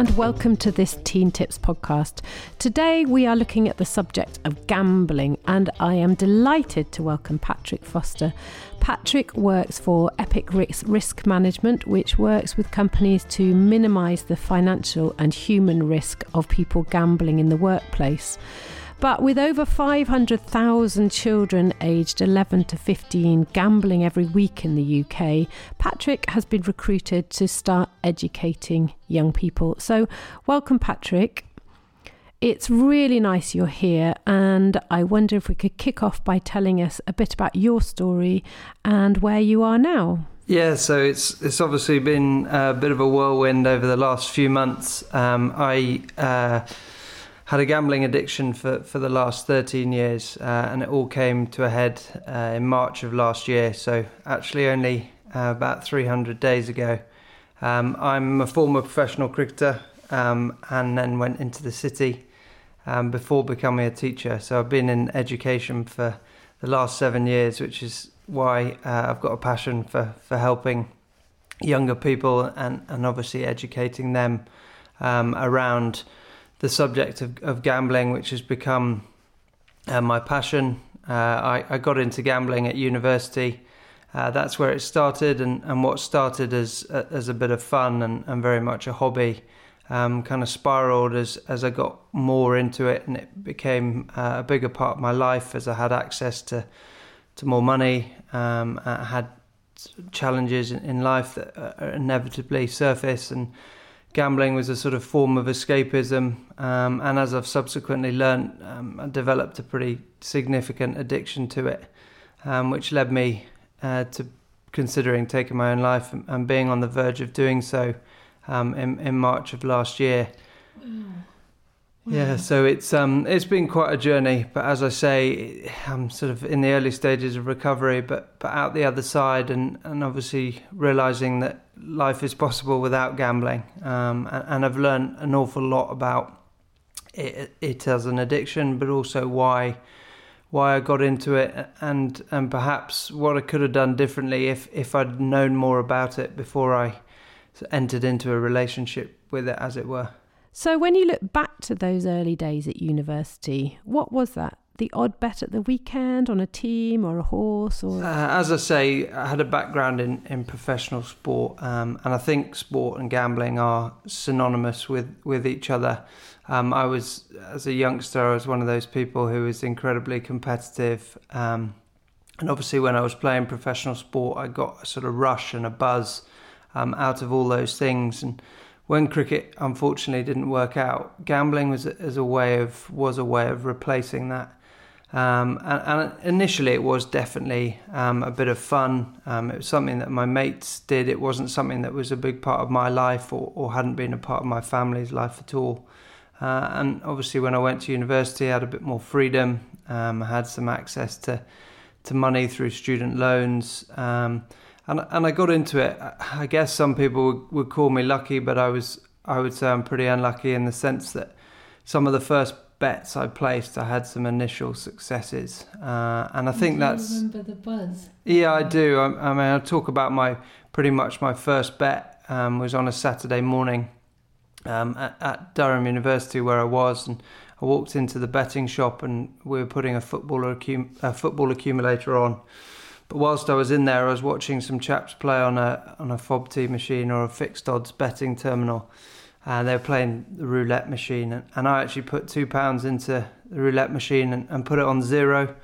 and welcome to this Teen Tips podcast. Today we are looking at the subject of gambling, and I am delighted to welcome Patrick Foster. Patrick works for Epic Risk Management, which works with companies to minimise the financial and human risk of people gambling in the workplace. But with over 500,000 children aged 11 to 15 gambling every week in the UK, Patrick has been recruited to start educating young people. So, welcome, Patrick. It's really nice you're here, and I wonder if we could kick off by telling us a bit about your story and where you are now. Yeah, so it's it's obviously been a bit of a whirlwind over the last few months. Um, I uh, had a gambling addiction for, for the last 13 years, uh, and it all came to a head uh, in March of last year. So, actually, only uh, about 300 days ago. Um, I'm a former professional cricketer um, and then went into the city um, before becoming a teacher. So, I've been in education for the last seven years, which is why uh, I've got a passion for, for helping younger people and, and obviously educating them um, around the subject of, of gambling, which has become uh, my passion. Uh, I, I, got into gambling at university. Uh, that's where it started, and, and what started as as a bit of fun and, and very much a hobby, um, kind of spiraled as as I got more into it, and it became uh, a bigger part of my life as I had access to to more money. Um, I had challenges in, in life that uh, inevitably surface, and gambling was a sort of form of escapism. Um, and as I've subsequently learned, um, I developed a pretty significant addiction to it, um, which led me uh, to considering taking my own life and, being on the verge of doing so um, in, in March of last year. Mm. Yeah, so it's um it's been quite a journey, but as I say, I'm sort of in the early stages of recovery, but but out the other side, and and obviously realizing that life is possible without gambling, um, and, and I've learned an awful lot about it, it as an addiction, but also why why I got into it, and and perhaps what I could have done differently if if I'd known more about it before I entered into a relationship with it, as it were. So, when you look back to those early days at university, what was that? The odd bet at the weekend on a team or a horse? Or uh, as I say, I had a background in, in professional sport, um, and I think sport and gambling are synonymous with, with each other. Um, I was, as a youngster, I was one of those people who was incredibly competitive. Um, and obviously, when I was playing professional sport, I got a sort of rush and a buzz um, out of all those things. And when cricket unfortunately didn't work out, gambling was as a way of was a way of replacing that. Um, and, and, initially, it was definitely um, a bit of fun. Um, it was something that my mates did. It wasn't something that was a big part of my life or, or hadn't been a part of my family's life at all. Uh, and obviously, when I went to university, I had a bit more freedom. Um, I had some access to to money through student loans. Um, and and I got into it. I guess some people would call me lucky, but I was I would say I'm pretty unlucky in the sense that some of the first bets I placed, I had some initial successes, uh, and I think do that's remember the buzz. Yeah, I do. I, I mean, I talk about my pretty much my first bet um, was on a Saturday morning um, at, at, Durham University where I was, and I walked into the betting shop and we were putting a football accum- a football accumulator on. But whilst I was in there, I was watching some chaps play on a on a FOBT machine or a fixed odds betting terminal, and they were playing the roulette machine. And, and I actually put two pounds into the roulette machine and, and put it on zero,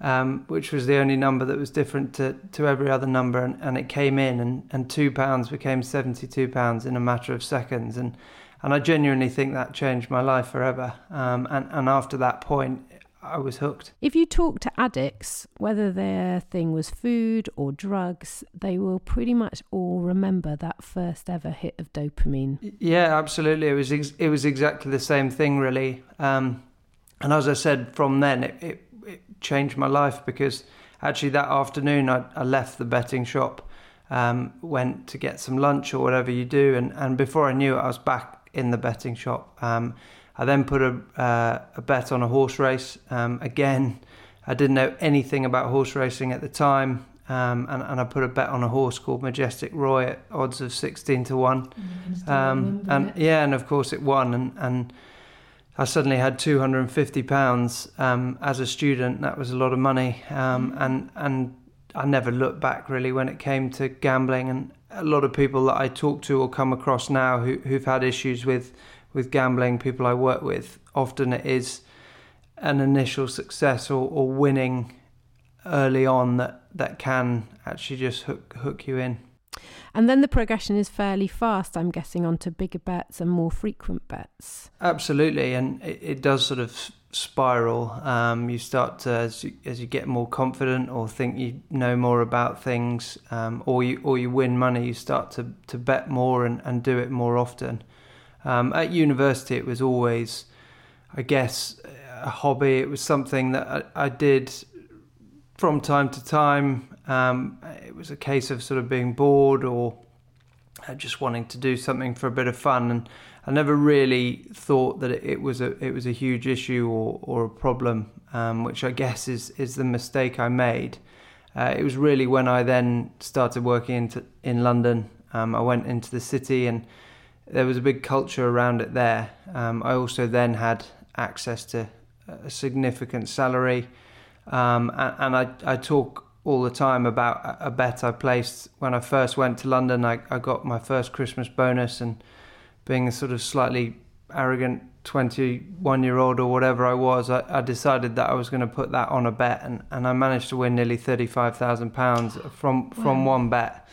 um, which was the only number that was different to, to every other number. And, and it came in, and, and two pounds became seventy two pounds in a matter of seconds. And and I genuinely think that changed my life forever. Um, and and after that point, I was hooked. If you talk to addicts, whether their thing was food or drugs, they will pretty much all remember that first ever hit of dopamine. Yeah, absolutely. It was ex- it was exactly the same thing, really. Um, and as I said, from then it, it, it, changed my life because actually that afternoon I, I left the betting shop, um, went to get some lunch or whatever you do, and, and before I knew it, I was back in the betting shop. Um, I then put a, uh, a bet on a horse race. Um, again, I didn't know anything about horse racing at the time, um, and, and I put a bet on a horse called Majestic Roy at odds of sixteen to one, um, and yeah, and of course it won, and and I suddenly had two hundred and fifty pounds um, as a student. That was a lot of money, um, mm. and and I never looked back really when it came to gambling, and a lot of people that I talk to or come across now who who've had issues with with gambling, people I work with, often it is an initial success or, or winning early on that, that can actually just hook hook you in. And then the progression is fairly fast, I'm guessing, onto bigger bets and more frequent bets. Absolutely, and it, it does sort of spiral. Um, you start to, as you, as you get more confident or think you know more about things, um, or you or you win money, you start to, to bet more and, and do it more often. Um, at university, it was always, I guess, a hobby. It was something that I, I did from time to time. Um, it was a case of sort of being bored or uh, just wanting to do something for a bit of fun, and I never really thought that it was a it was a huge issue or, or a problem, um, which I guess is is the mistake I made. Uh, it was really when I then started working into, in London. Um, I went into the city and there was a big culture around it there. Um, I also then had access to a significant salary. Um, and, and I, I, talk all the time about a bet I placed when I first went to London. I, I got my first Christmas bonus, and being a sort of slightly arrogant 21 year old or whatever I was, I, I decided that I was going to put that on a bet, and, and I managed to win nearly £35,000 from, from wow. one bet.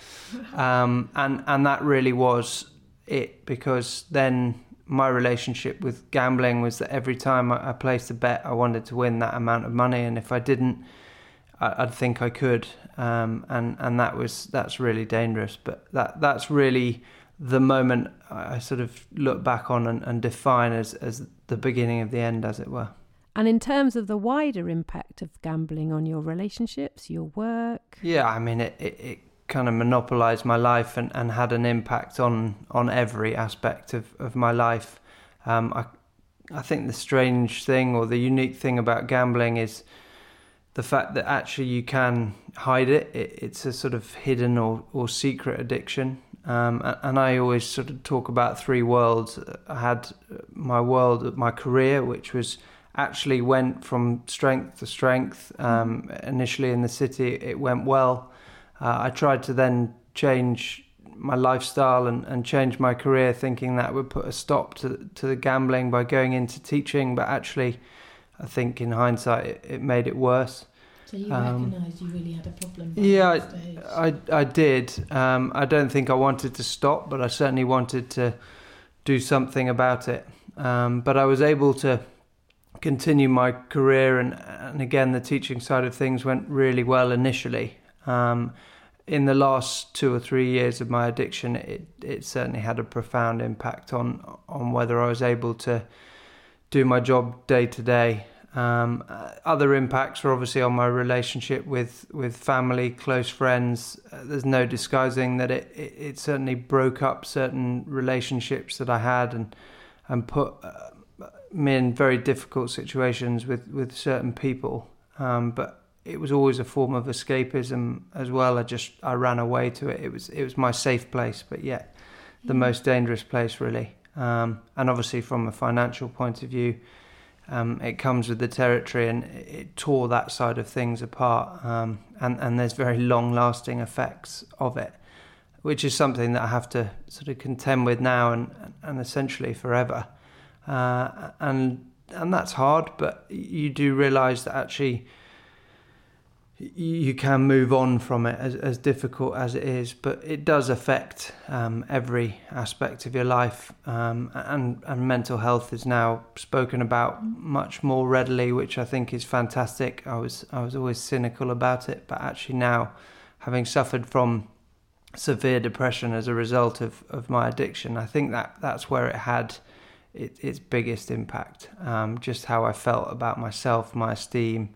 Um, and, and that really was it because then my relationship with gambling was that every time I, placed a bet, I wanted to win that amount of money, and if I didn't, I, would think I could, um, and and that was that's really dangerous. But that that's really the moment I sort of look back on and, and define as as the beginning of the end, as it were. And in terms of the wider impact of gambling on your relationships, your work, yeah, I mean it, it, it kind of monopolized my life and, and had an impact on on every aspect of, of my life. Um, I I think the strange thing or the unique thing about gambling is the fact that actually you can hide it. it it's a sort of hidden or, or secret addiction. Um, and I always sort of talk about three worlds. I had my world, my career, which was actually went from strength to strength. Um, initially in the city, it went well uh, I tried to then change my lifestyle and, and change my career, thinking that would put a stop to to the gambling by going into teaching. But actually, I think in hindsight, it, it made it worse. So you um, recognised you really had a problem. yeah, I, I, I did. Um, I don't think I wanted to stop, but I certainly wanted to do something about it. Um, but I was able to continue my career, and and again, the teaching side of things went really well initially. Um, in the last two or three years of my addiction, it, it certainly had a profound impact on on whether I was able to do my job day to day. Um, other impacts were obviously on my relationship with, with family, close friends. Uh, there's no disguising that it, it, it, certainly broke up certain relationships that I had and and put uh, me in very difficult situations with, with certain people. Um, but it was always a form of escapism as well. I just I ran away to it. It was it was my safe place, but yet the mm. most dangerous place really. Um, and obviously from a financial point of view, um, it comes with the territory, and it tore that side of things apart. Um, and and there's very long lasting effects of it, which is something that I have to sort of contend with now and and essentially forever. Uh, and and that's hard, but you do realise that actually you can move on from it as, as difficult as it is, but it does affect um, every aspect of your life. Um, and, and mental health is now spoken about much more readily, which I think is fantastic. I was I was always cynical about it, but actually now, having suffered from severe depression as a result of, of my addiction, I think that that's where it had it, its biggest impact. Um, just how I felt about myself, my esteem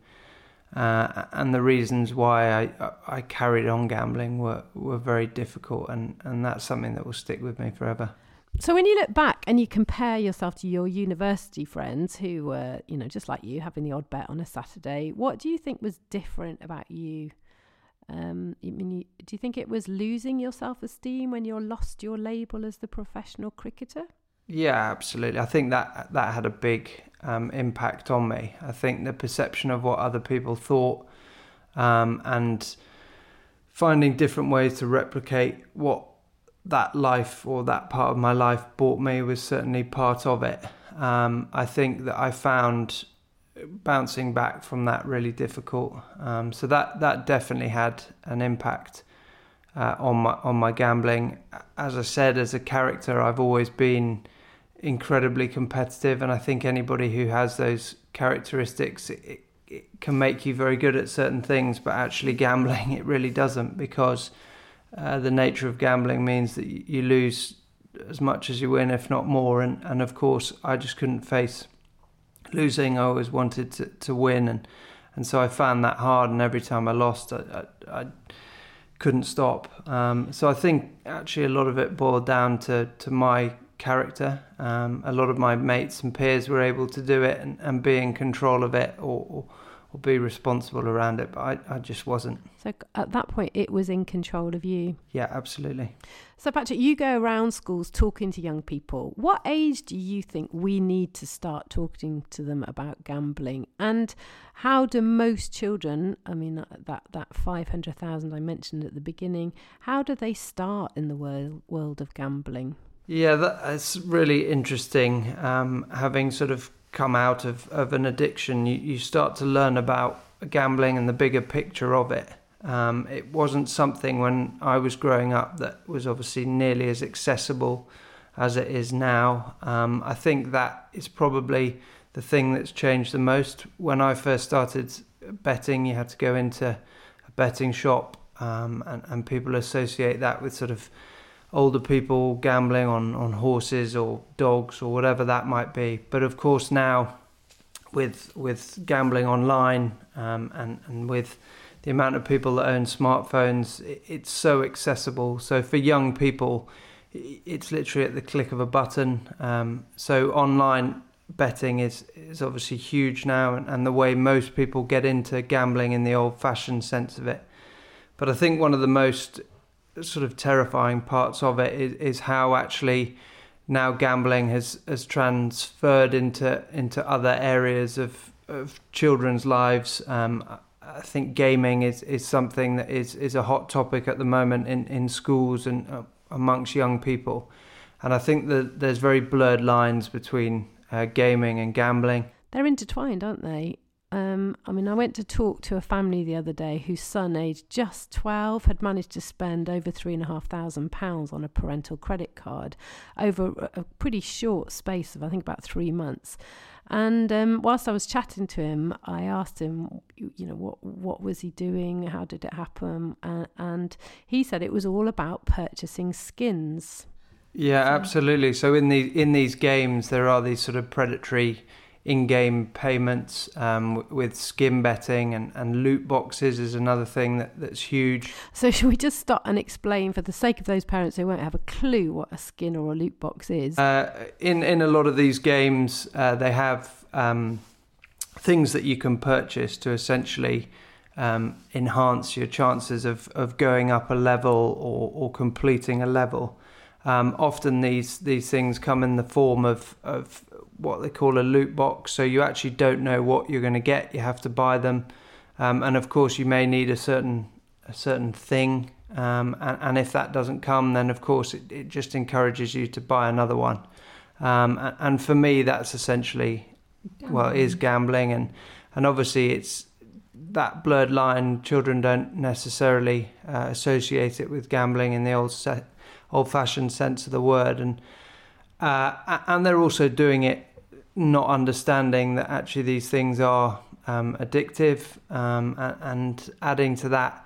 uh, and the reasons why I, I carried on gambling were, were very difficult, and, and that's something that will stick with me forever. So when you look back and you compare yourself to your university friends who were, you know, just like you, having the odd bet on a Saturday, what do you think was different about you Um, I mean, you, do you think it was losing your self esteem when you lost your label as the professional cricketer? Yeah, absolutely. I think that that had a big um, impact on me. I think the perception of what other people thought um, and finding different ways to replicate what that life or that part of my life brought me was certainly part of it. Um, I think that I found bouncing back from that really difficult. Um, so that that definitely had an impact uh, on my on my gambling. As I said, as a character, I've always been incredibly competitive, and I think anybody who has those characteristics. It, it can make you very good at certain things, but actually gambling it really doesn't because uh, the nature of gambling means that you lose as much as you win, if not more. And, and of course, I just couldn't face losing. I always wanted to, to win, and and so I found that hard. And every time I lost, I, I, I couldn't stop. Um, so I think actually a lot of it boiled down to to my character. Um, a lot of my mates and peers were able to do it and, and be in control of it, or, or or be responsible around it, but I, I just wasn't. So at that point, it was in control of you. Yeah, absolutely. So, Patrick, you go around schools talking to young people. What age do you think we need to start talking to them about gambling? And how do most children, I mean, that, that 500,000 I mentioned at the beginning, how do they start in the world, world of gambling? Yeah, that's really interesting. Um, having sort of come out of, of an addiction, you, you start to learn about gambling and the bigger picture of it. Um, it wasn't something when I was growing up that was obviously nearly as accessible as it is now. Um, I think that is probably the thing that's changed the most. When I first started betting, you had to go into a betting shop, um, and, and people associate that with sort of older people gambling on, on horses or dogs or whatever that might be. But of course now with with gambling online um, and and with the amount of people that own smartphones, it, it's so accessible. So for young people, it's literally at the click of a button. Um, so online betting is is obviously huge now, and, and the way most people get into gambling in the old-fashioned sense of it. But I think one of the most sort of terrifying parts of it is, is how actually now gambling has, has transferred into into other areas of, of children's lives. Um, I think gaming is, is something that is, is a hot topic at the moment in, in schools and uh, amongst young people. And I think that there's very blurred lines between uh, gaming and gambling. They're intertwined, aren't they? Um, I mean, I went to talk to a family the other day whose son, aged just 12, had managed to spend over £3,500 on a parental credit card over a pretty short space of, I think, about three months. And um, whilst I was chatting to him, I asked him, you know, what what was he doing? How did it happen? And, and he said it was all about purchasing skins. Yeah, absolutely. So in the in these games, there are these sort of predatory in-game payments um, with skin betting and, and loot boxes is another thing that, that's huge. So should we just stop and explain for the sake of those parents who won't have a clue what a skin or a loot box is? Uh, in in a lot of these games, uh, they have um, things that you can purchase to essentially um, enhance your chances of, of going up a level or, or completing a level. Um, often these these things come in the form of, of what they call a loot box. So you actually don't know what you're going to get. You have to buy them, um, and of course you may need a certain a certain thing. Um, and, and, if that doesn't come, then of course it, it just encourages you to buy another one. Um, and, and, for me, that's essentially gambling. well, is gambling, and and obviously it's that blurred line. Children don't necessarily uh, associate it with gambling in the old set, old-fashioned sense of the word, and uh, and they're also doing it not understanding that actually these things are um, addictive, um, and, adding to that,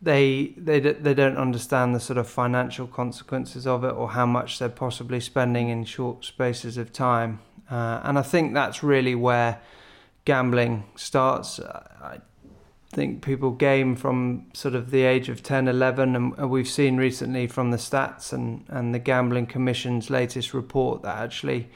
they they they don't understand the sort of financial consequences of it or how much they're possibly spending in short spaces of time. Uh, and I think that's really where gambling starts. I think people game from sort of the age of 10, 11, and we've seen recently from the stats and, and the Gambling Commission's latest report that actually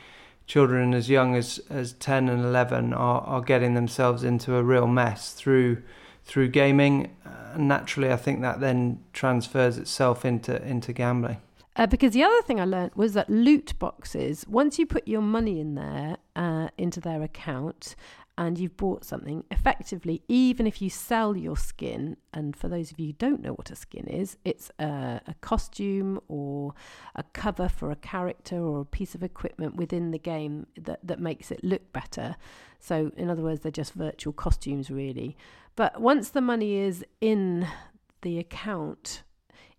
children as young as, as 10 and 11 are, are getting themselves into a real mess through through gaming. Uh, naturally, I think that then transfers itself into into gambling. Uh, because the other thing I learned was that loot boxes, once you put your money in there uh, into their account and you've bought something, effectively, even if you sell your skin, and for those of you who don't know what a skin is, it's a, a costume or a cover for a character or a piece of equipment within the game that, that makes it look better. So, in other words, they're just virtual costumes, really. But once the money is in the account,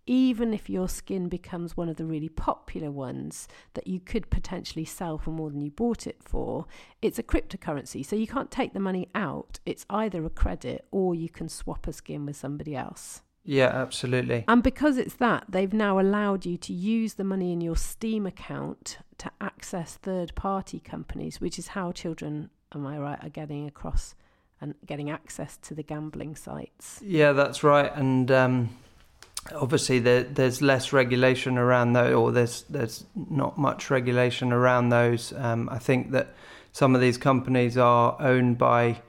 even if your skin becomes one of the really popular ones that you could potentially sell for more than you bought it for, it's a cryptocurrency. So you can't take the money out. It's either a credit or you can swap a skin with somebody else. Yeah, absolutely. And because it's that, they've now allowed you to use the money in your Steam account to access third party companies, which is how children, am I right, are getting across and getting access to the gambling sites. Yeah, that's right. And um, obviously there, there's less regulation around those, or there's there's not much regulation around those. Um, I think that some of these companies are owned by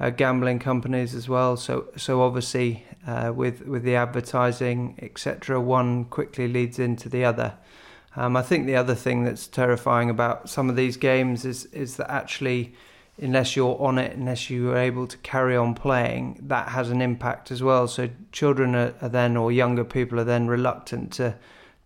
uh, gambling companies as well. So so obviously uh, with with the advertising etc., one quickly leads into the other. Um, I think the other thing that's terrifying about some of these games is is that actually unless you're on it, unless you are able to carry on playing, that has an impact as well. So children are, are then, or younger people are then reluctant to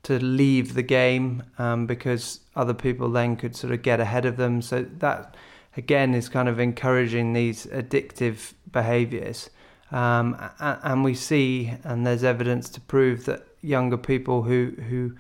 to leave the game um, because other people then could sort of get ahead of them. So that again is kind of encouraging these addictive behaviours. Um, and we see, and there's evidence to prove that younger people who who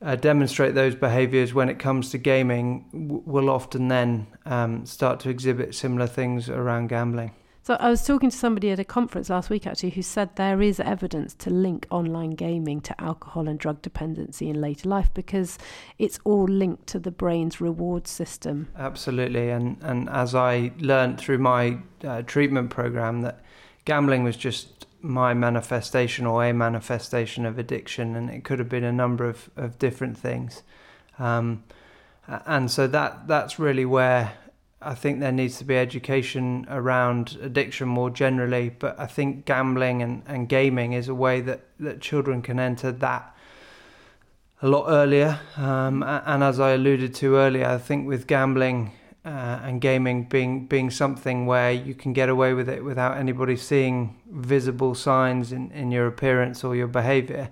uh, demonstrate those behaviors when it comes to gaming w- will often then um, start to exhibit similar things around gambling. So I was talking to somebody at a conference last week actually who said there is evidence to link online gaming to alcohol and drug dependency in later life because it's all linked to the brain's reward system. Absolutely, and and as I learned through my uh, treatment program that gambling was just my manifestation or a manifestation of addiction, and it could have been a number of, of different things. Um, and so that that's really where I think there needs to be education around addiction more generally. But I think gambling and, and gaming is a way that, that children can enter that a lot earlier. Um, and as I alluded to earlier, I think with gambling, uh, and gaming being being something where you can get away with it without anybody seeing visible signs in, in your appearance or your behavior.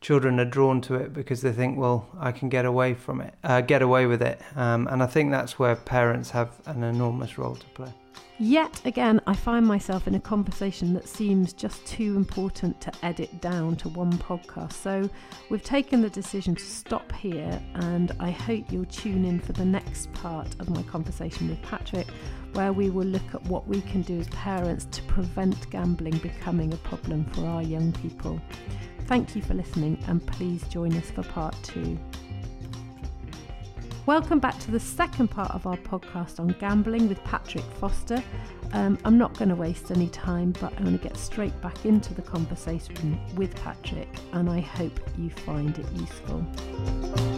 Children are drawn to it because they think well I can get away from it uh, get away with it. Um, and I think that's where parents have an enormous role to play Yet again, I find myself in a conversation that seems just too important to edit down to one podcast. So we've taken the decision to stop here, and I hope you'll tune in for the next part of my conversation with Patrick, where we will look at what we can do as parents to prevent gambling becoming a problem for our young people. Thank you for listening, and please join us for part two. Welcome back to the second part of our podcast on gambling with Patrick Foster. Um, I'm not going to waste any time, but I'm going to get straight back into the conversation with Patrick, and I hope you find it useful.